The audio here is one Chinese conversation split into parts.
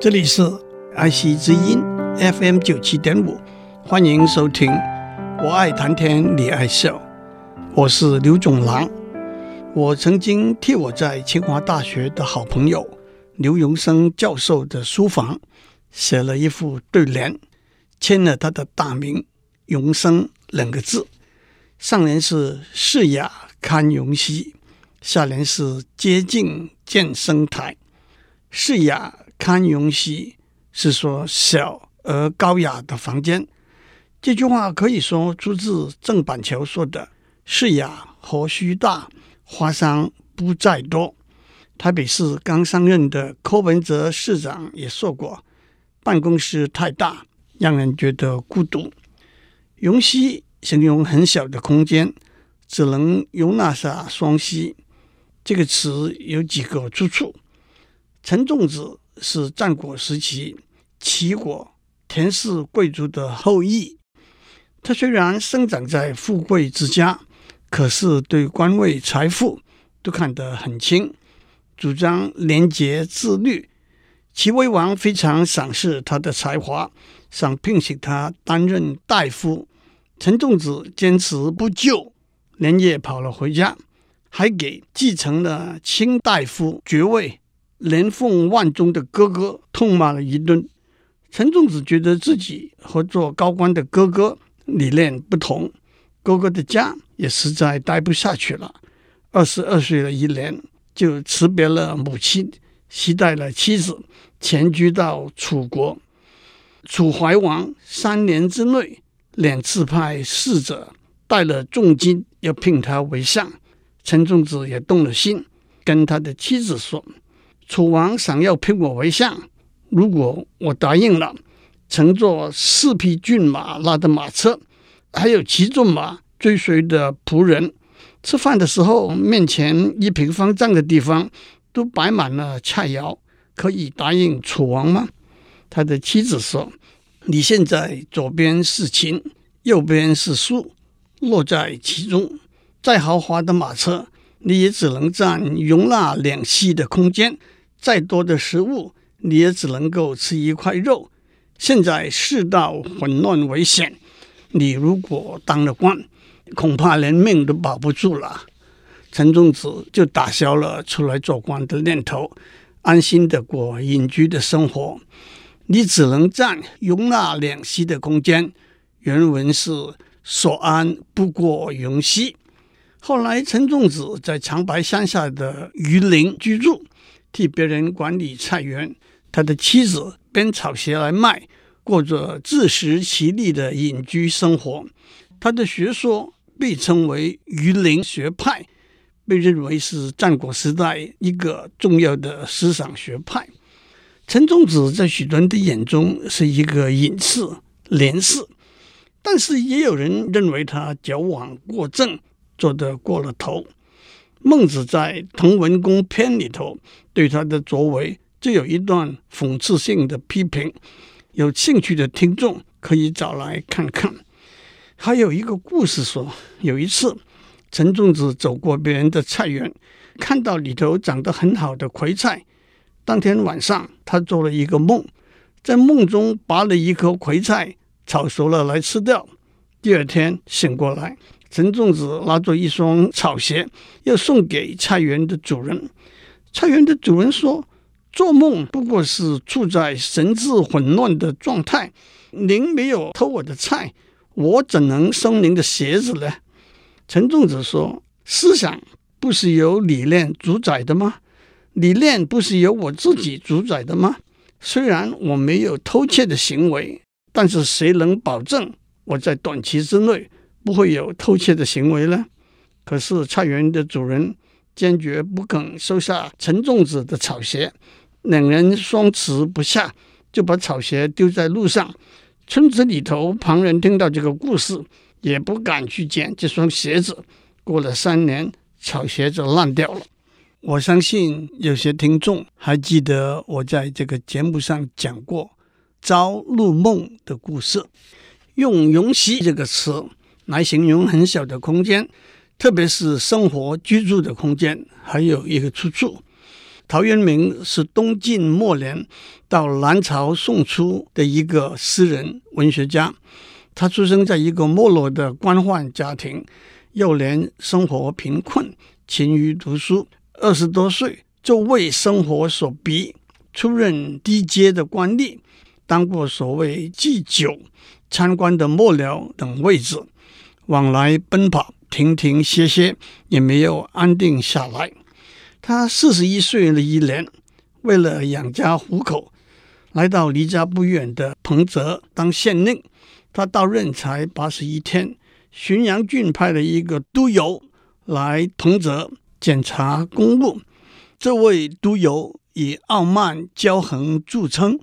这里是爱惜之音 FM 九七点五，欢迎收听。我爱谈天，你爱笑，我是刘总郎。我曾经替我在清华大学的好朋友刘荣生教授的书房写了一副对联，签了他的大名“荣生”两个字，上联是“世雅堪荣兮”，下联是“接近见生台”。世雅堪荣兮是说小而高雅的房间。这句话可以说出自郑板桥说的“是雅何须大”。花香不在多。台北市刚上任的柯文哲市长也说过，办公室太大，让人觉得孤独。容兮形容很小的空间，只能容纳下双膝。这个词有几个出处。陈仲子是战国时期齐国田氏贵族的后裔，他虽然生长在富贵之家。可是对官位、财富都看得很轻，主张廉洁自律。齐威王非常赏识他的才华，想聘请他担任大夫。陈仲子坚持不就，连夜跑了回家，还给继承了卿大夫爵位、连奉万钟的哥哥痛骂了一顿。陈仲子觉得自己和做高官的哥哥理念不同。哥哥的家也实在待不下去了，二十二岁的一年就辞别了母亲，携带了妻子，迁居到楚国。楚怀王三年之内两次派使者带了重金要聘他为相，陈仲子也动了心，跟他的妻子说：“楚王想要聘我为相，如果我答应了，乘坐四匹骏马拉的马车。”还有骑着马追随的仆人，吃饭的时候，面前一平方丈的地方都摆满了菜肴，可以答应楚王吗？他的妻子说：“你现在左边是秦，右边是苏，落在其中，再豪华的马车，你也只能占容纳两膝的空间；再多的食物，你也只能够吃一块肉。现在世道混乱危险。”你如果当了官，恐怕连命都保不住了。陈仲子就打消了出来做官的念头，安心的过隐居的生活。你只能占容纳两栖的空间。原文是所安不过容膝。后来，陈仲子在长白山下的榆林居住，替别人管理菜园。他的妻子编草鞋来卖。过着自食其力的隐居生活，他的学说被称为榆林学派，被认为是战国时代一个重要的思想学派。陈仲子在许多人的眼中是一个隐士、廉士，但是也有人认为他矫枉过正，做得过了头。孟子在《滕文公篇》里头对他的作为就有一段讽刺性的批评。有兴趣的听众可以找来看看。还有一个故事说，有一次陈仲子走过别人的菜园，看到里头长得很好的葵菜。当天晚上，他做了一个梦，在梦中拔了一颗葵菜，炒熟了来吃掉。第二天醒过来，陈仲子拿着一双草鞋，要送给菜园的主人。菜园的主人说。做梦不过是处在神志混乱的状态。您没有偷我的菜，我怎能收您的鞋子呢？陈仲子说：“思想不是由理念主宰的吗？理念不是由我自己主宰的吗？虽然我没有偷窃的行为，但是谁能保证我在短期之内不会有偷窃的行为呢？”可是菜园的主人坚决不肯收下陈仲子的草鞋。两人相持不下，就把草鞋丢在路上。村子里头旁人听到这个故事，也不敢去捡这双鞋子。过了三年，草鞋就烂掉了。我相信有些听众还记得我在这个节目上讲过朝露梦的故事，用“容兮”这个词来形容很小的空间，特别是生活居住的空间，还有一个出处。陶渊明是东晋末年到南朝宋初的一个诗人、文学家。他出生在一个没落的官宦家庭，幼年生活贫困，勤于读书。二十多岁就为生活所逼，出任低阶的官吏，当过所谓祭酒、参官的幕僚等位置，往来奔跑，停停歇歇，也没有安定下来。他四十一岁的一年，为了养家糊口，来到离家不远的彭泽当县令。他到任才八十一天，浔阳郡派了一个督邮来彭泽。检查公务，这位督邮以傲慢骄横著称。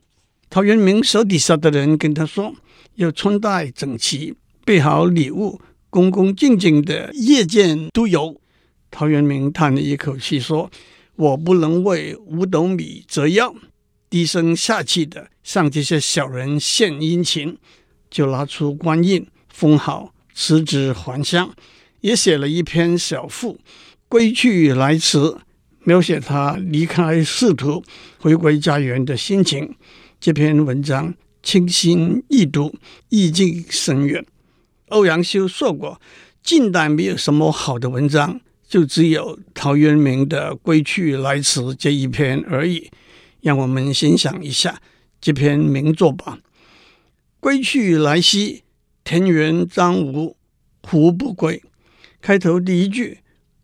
陶渊明手底下的人跟他说：“要穿戴整齐，备好礼物，恭恭敬敬的谒见督邮。”陶渊明叹了一口气说：“我不能为五斗米折腰，低声下气的向这些小人献殷勤。”就拿出官印封好，辞职还乡，也写了一篇小赋。归去来辞，描写他离开仕途、回归家园的心情。这篇文章清新易读，意境深远。欧阳修说过：“近代没有什么好的文章，就只有陶渊明的《归去来辞》这一篇而已。”让我们欣赏一下这篇名作吧。“归去来兮，田园张芜，胡不归？”开头第一句。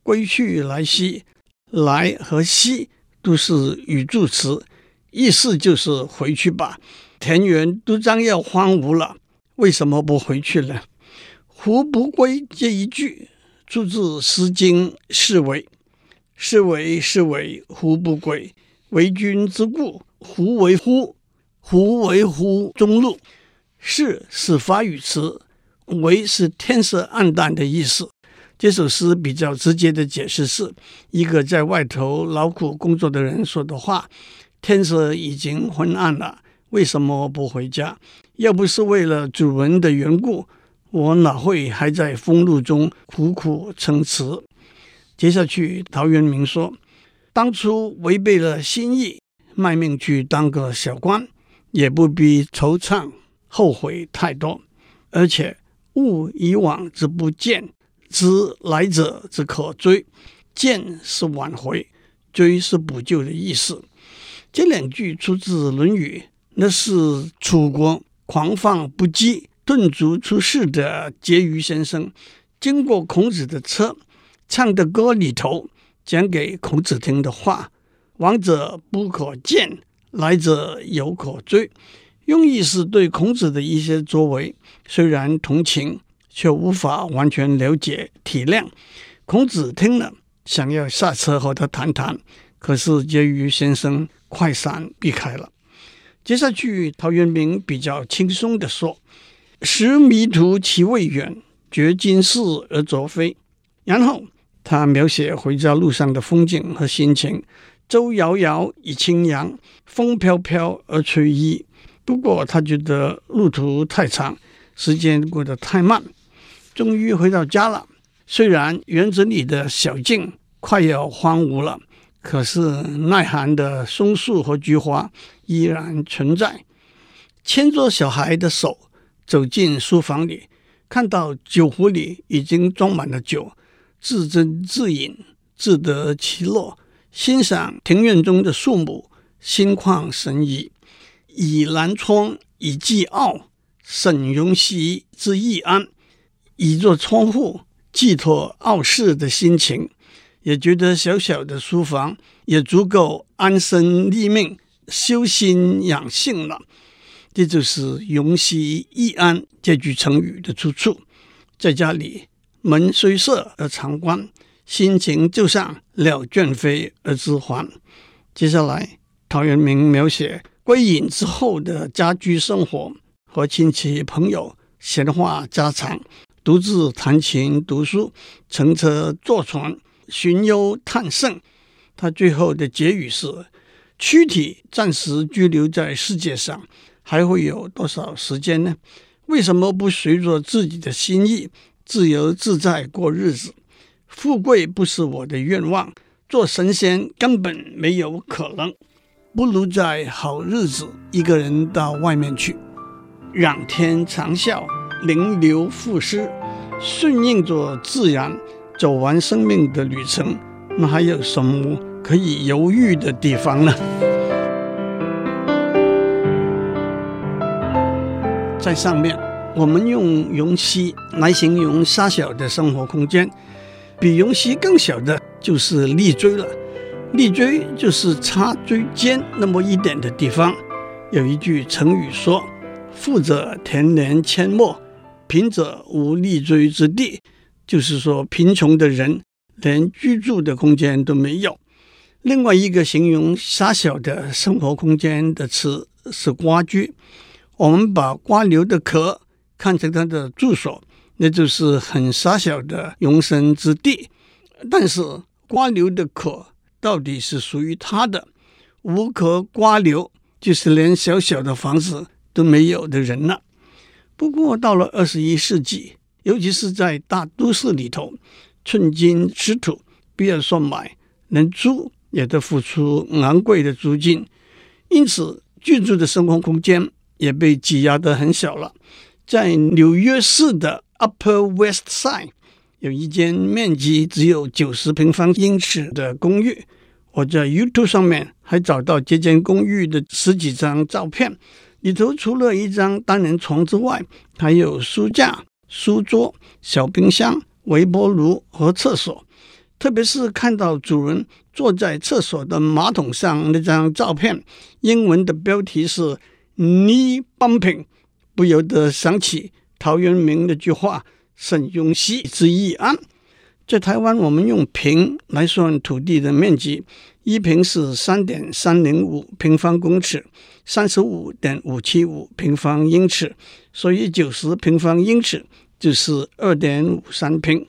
归去来兮，来和兮都是语助词，意思就是回去吧。田园都将要荒芜了，为什么不回去呢？胡不归这一句出自《诗经·士为》，士为士为，胡不归？为君之故，胡为乎？胡为乎中路？是是法语词，为是天色暗淡的意思。这首诗比较直接的解释是一个在外头劳苦工作的人说的话：“天色已经昏暗了，为什么不回家？要不是为了主人的缘故，我哪会还在风露中苦苦撑持？”接下去，陶渊明说：“当初违背了心意，卖命去当个小官，也不必惆怅后悔太多。而且物以往之不谏。”知来者之可追，谏是挽回，追是补救的意思。这两句出自《论语》，那是楚国狂放不羁、顿足出世的婕妤先生，经过孔子的车，唱的歌里头讲给孔子听的话：“往者不可谏，来者犹可追。”用意是对孔子的一些作为，虽然同情。却无法完全了解体谅。孔子听了，想要下车和他谈谈，可是婕妤先生快闪避开了。接下去，陶渊明比较轻松地说：“时迷途其未远，觉今是而昨非。”然后他描写回家路上的风景和心情：“舟遥遥以轻扬，风飘飘而吹衣。”不过他觉得路途太长，时间过得太慢。终于回到家了，虽然园子里的小径快要荒芜了，可是耐寒的松树和菊花依然存在。牵着小孩的手走进书房里，看到酒壶里已经装满了酒，自斟自饮，自得其乐，欣赏庭院中的树木，心旷神怡。倚南窗以寄傲，沈容膝之易安。倚着窗户寄托傲世的心情，也觉得小小的书房也足够安身立命、修心养性了。这就是“容膝易安”这句成语的出处。在家里，门虽设而常关，心情就像鸟倦飞而知还。接下来，陶渊明描写归隐之后的家居生活，和亲戚朋友闲话家常。独自弹琴读书，乘车坐船，寻幽探胜。他最后的结语是：躯体暂时居留在世界上，还会有多少时间呢？为什么不随着自己的心意，自由自在过日子？富贵不是我的愿望，做神仙根本没有可能，不如在好日子一个人到外面去，仰天长啸，临流赋诗，顺应着自然走完生命的旅程，那还有什么可以犹豫的地方呢？在上面，我们用容溪来形容狭小的生活空间，比容溪更小的就是立锥了。立锥就是插锥尖那么一点的地方。有一句成语说：“富者田连阡陌，贫者无立锥之地。”就是说，贫穷的人连居住的空间都没有。另外一个形容狭小的生活空间的词是“瓜居”。我们把瓜牛的壳看成它的住所，那就是很狭小的容身之地。但是瓜牛的壳到底是属于它的？无壳瓜牛就是连小小的房子都没有的人了。不过到了二十一世纪，尤其是在大都市里头，寸金尺土，不要说买，能租也得付出昂贵的租金，因此居住的生活空间。也被挤压得很小了。在纽约市的 Upper West Side 有一间面积只有九十平方英尺的公寓，我在 YouTube 上面还找到这间公寓的十几张照片，里头除了一张单人床之外，还有书架、书桌、小冰箱、微波炉和厕所。特别是看到主人坐在厕所的马桶上那张照片，英文的标题是。Knee bumping，不由得想起陶渊明那句话：“沈庸兮之易安。”在台湾，我们用坪来算土地的面积，一坪是三点三零五平方公尺，三十五点五七五平方英尺，所以九十平方英尺就是二点五三坪。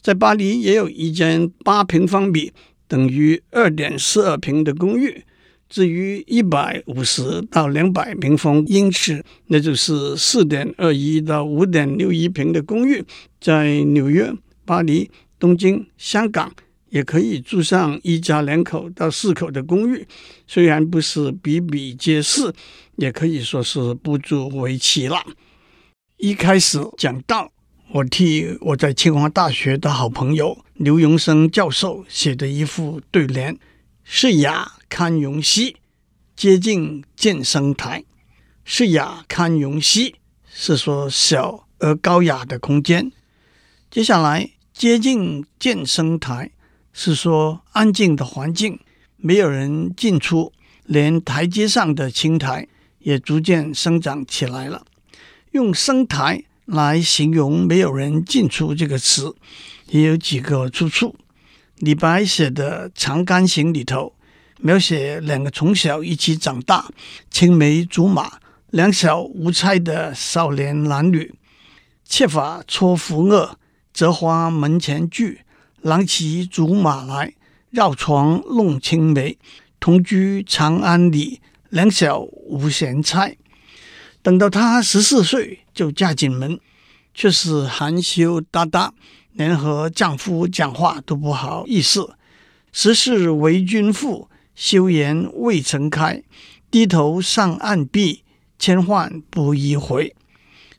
在巴黎也有一间八平方米等于二点四二坪的公寓。至于一百五十到两百平方英尺，那就是四点二一到五点六一平的公寓，在纽约、巴黎、东京、香港也可以住上一家两口到四口的公寓。虽然不是比比皆是，也可以说是不足为奇了。一开始讲到，我替我在清华大学的好朋友刘荣生教授写的一副对联。是雅堪容溪，接近见生台。是雅堪容溪，是说小而高雅的空间。接下来，接近见生台，是说安静的环境，没有人进出，连台阶上的青苔也逐渐生长起来了。用生台来形容没有人进出这个词，也有几个出处。李白写的《长干行》里头，描写两个从小一起长大、青梅竹马、两小无猜的少年男女。妾发初拂顎，折花门前剧。郎骑竹马来，绕床弄青梅。同居长安里，两小无嫌猜。等到他十四岁就嫁进门，却是含羞答答。连和丈夫讲话都不好意思。十四为君妇，羞颜未曾开。低头上岸壁，千唤不一回。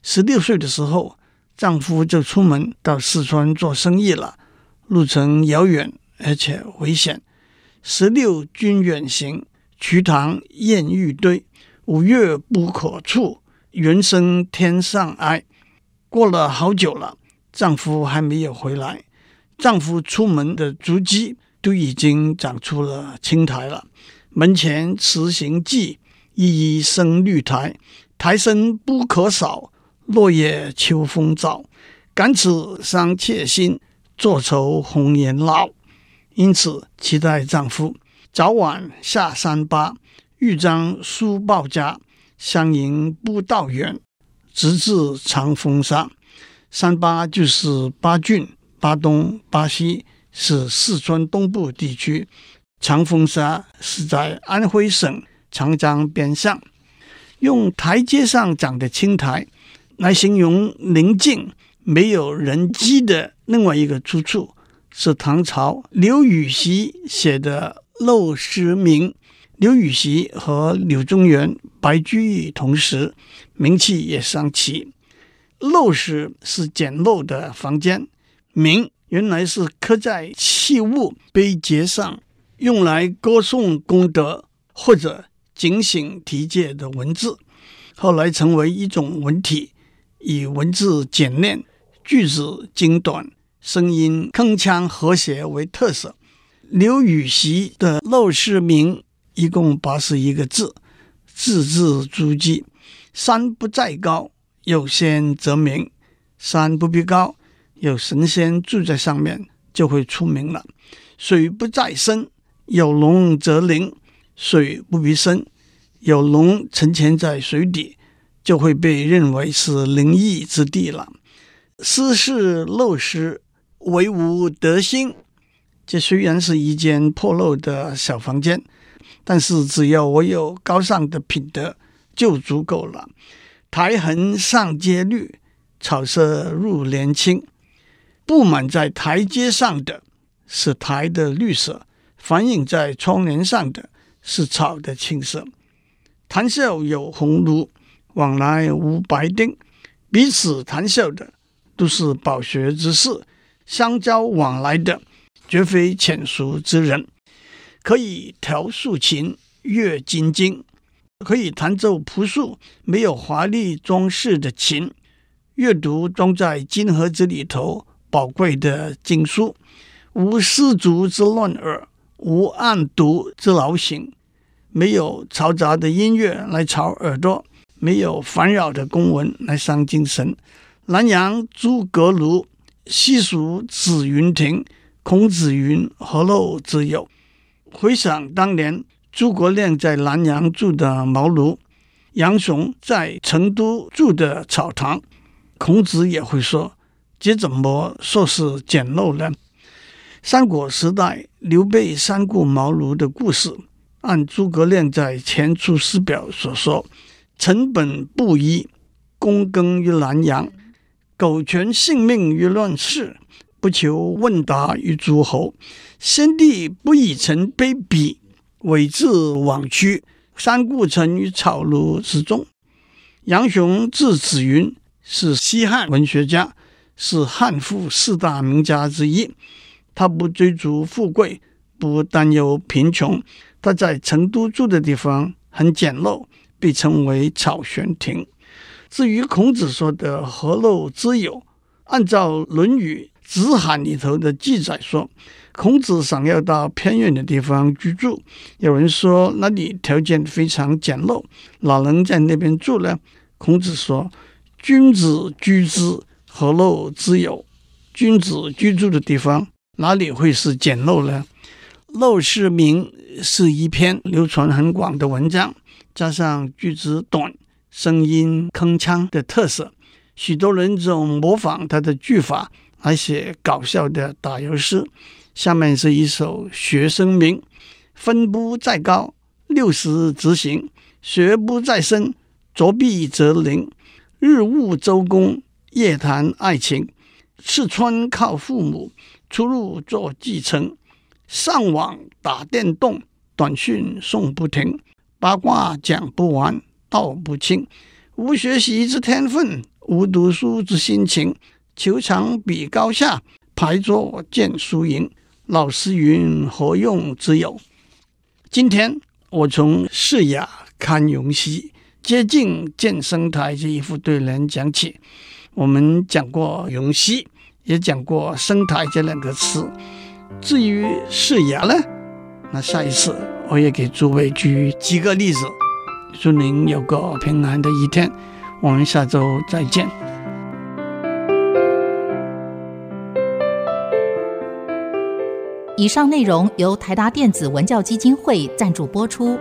十六岁的时候，丈夫就出门到四川做生意了，路程遥远而且危险。十六君远行，瞿塘滟欲堆。五岳不可触，猿声天上哀。过了好久了。丈夫还没有回来，丈夫出门的足迹都已经长出了青苔了。门前迟行迹，一一生绿苔。苔深不可扫，落叶秋风早。感此伤妾心，坐愁红颜老。因此期待丈夫早晚下三巴，豫章书报家，相迎不道远，直至长风沙。三巴就是巴郡、巴东、巴西，是四川东部地区。长风沙是在安徽省长江边上。用台阶上长的青苔来形容宁静、没有人迹的另外一个出处，是唐朝刘禹锡写的《陋室铭》。刘禹锡和柳宗元白居易同时，名气也上齐。陋室是简陋的房间，铭原来是刻在器物碑碣上，用来歌颂功德或者警醒提戒的文字，后来成为一种文体，以文字简练、句子精短、声音铿锵和谐为特色。刘禹锡的《陋室铭》。一共八十一个字，字字珠玑。山不在高，有仙则名；山不必高，有神仙住在上面，就会出名了。水不在深，有龙则灵；水不必深，有龙沉潜在水底，就会被认为是灵异之地了。斯是陋室，惟吾德馨。这虽然是一间破漏的小房间。但是只要我有高尚的品德，就足够了。苔痕上阶绿，草色入帘青。布满在台阶上的是苔的绿色，反映在窗帘上的是草的青色。谈笑有鸿儒，往来无白丁。彼此谈笑的都是饱学之士，相交往来的绝非浅俗之人。可以调竖琴，阅金经，可以弹奏朴素、没有华丽装饰的琴，阅读装在金盒子里头宝贵的经书，无丝竹之乱耳，无案牍之劳形，没有嘈杂的音乐来吵耳朵，没有烦扰的公文来伤精神。南阳诸葛庐，西蜀子云亭。孔子云：“何陋之有？”回想当年诸葛亮在南阳住的茅庐，杨雄在成都住的草堂，孔子也会说：“这怎么说是简陋呢？”三国时代刘备三顾茅庐的故事，按诸葛亮在《前出师表》所说：“臣本布衣，躬耕于南阳，苟全性命于乱世。”不求问答于诸侯，先帝不以臣卑鄙，猥自枉屈，三顾臣于草庐之中。杨雄字子云，是西汉文学家，是汉赋四大名家之一。他不追逐富贵，不担忧贫穷。他在成都住的地方很简陋，被称为草玄亭。至于孔子说的“何陋之有”，按照《论语》。子罕里头的记载说，孔子想要到偏远的地方居住，有人说那里条件非常简陋，哪能在那边住呢？孔子说：“君子居之，何陋之有？君子居住的地方哪里会是简陋呢？”《陋室铭》是一篇流传很广的文章，加上句子短、声音铿锵的特色，许多人总模仿他的句法。来写搞笑的打油诗。下面是一首学生名：分不在高，六十执行；学不在深，拙必则灵。日务周公，夜谈爱情。次春靠父母，出入做继承。上网打电动，短讯送不停。八卦讲不完，道不清。无学习之天分，无读书之心情。求长比高下，排桌见输赢。老师云：何用之有？今天我从世雅看咏溪，接近健身台这一副对联讲起。我们讲过永熙，也讲过生态这两个词。至于世雅呢？那下一次我也给诸位举几个例子。祝您有个平安的一天。我们下周再见。以上内容由台达电子文教基金会赞助播出。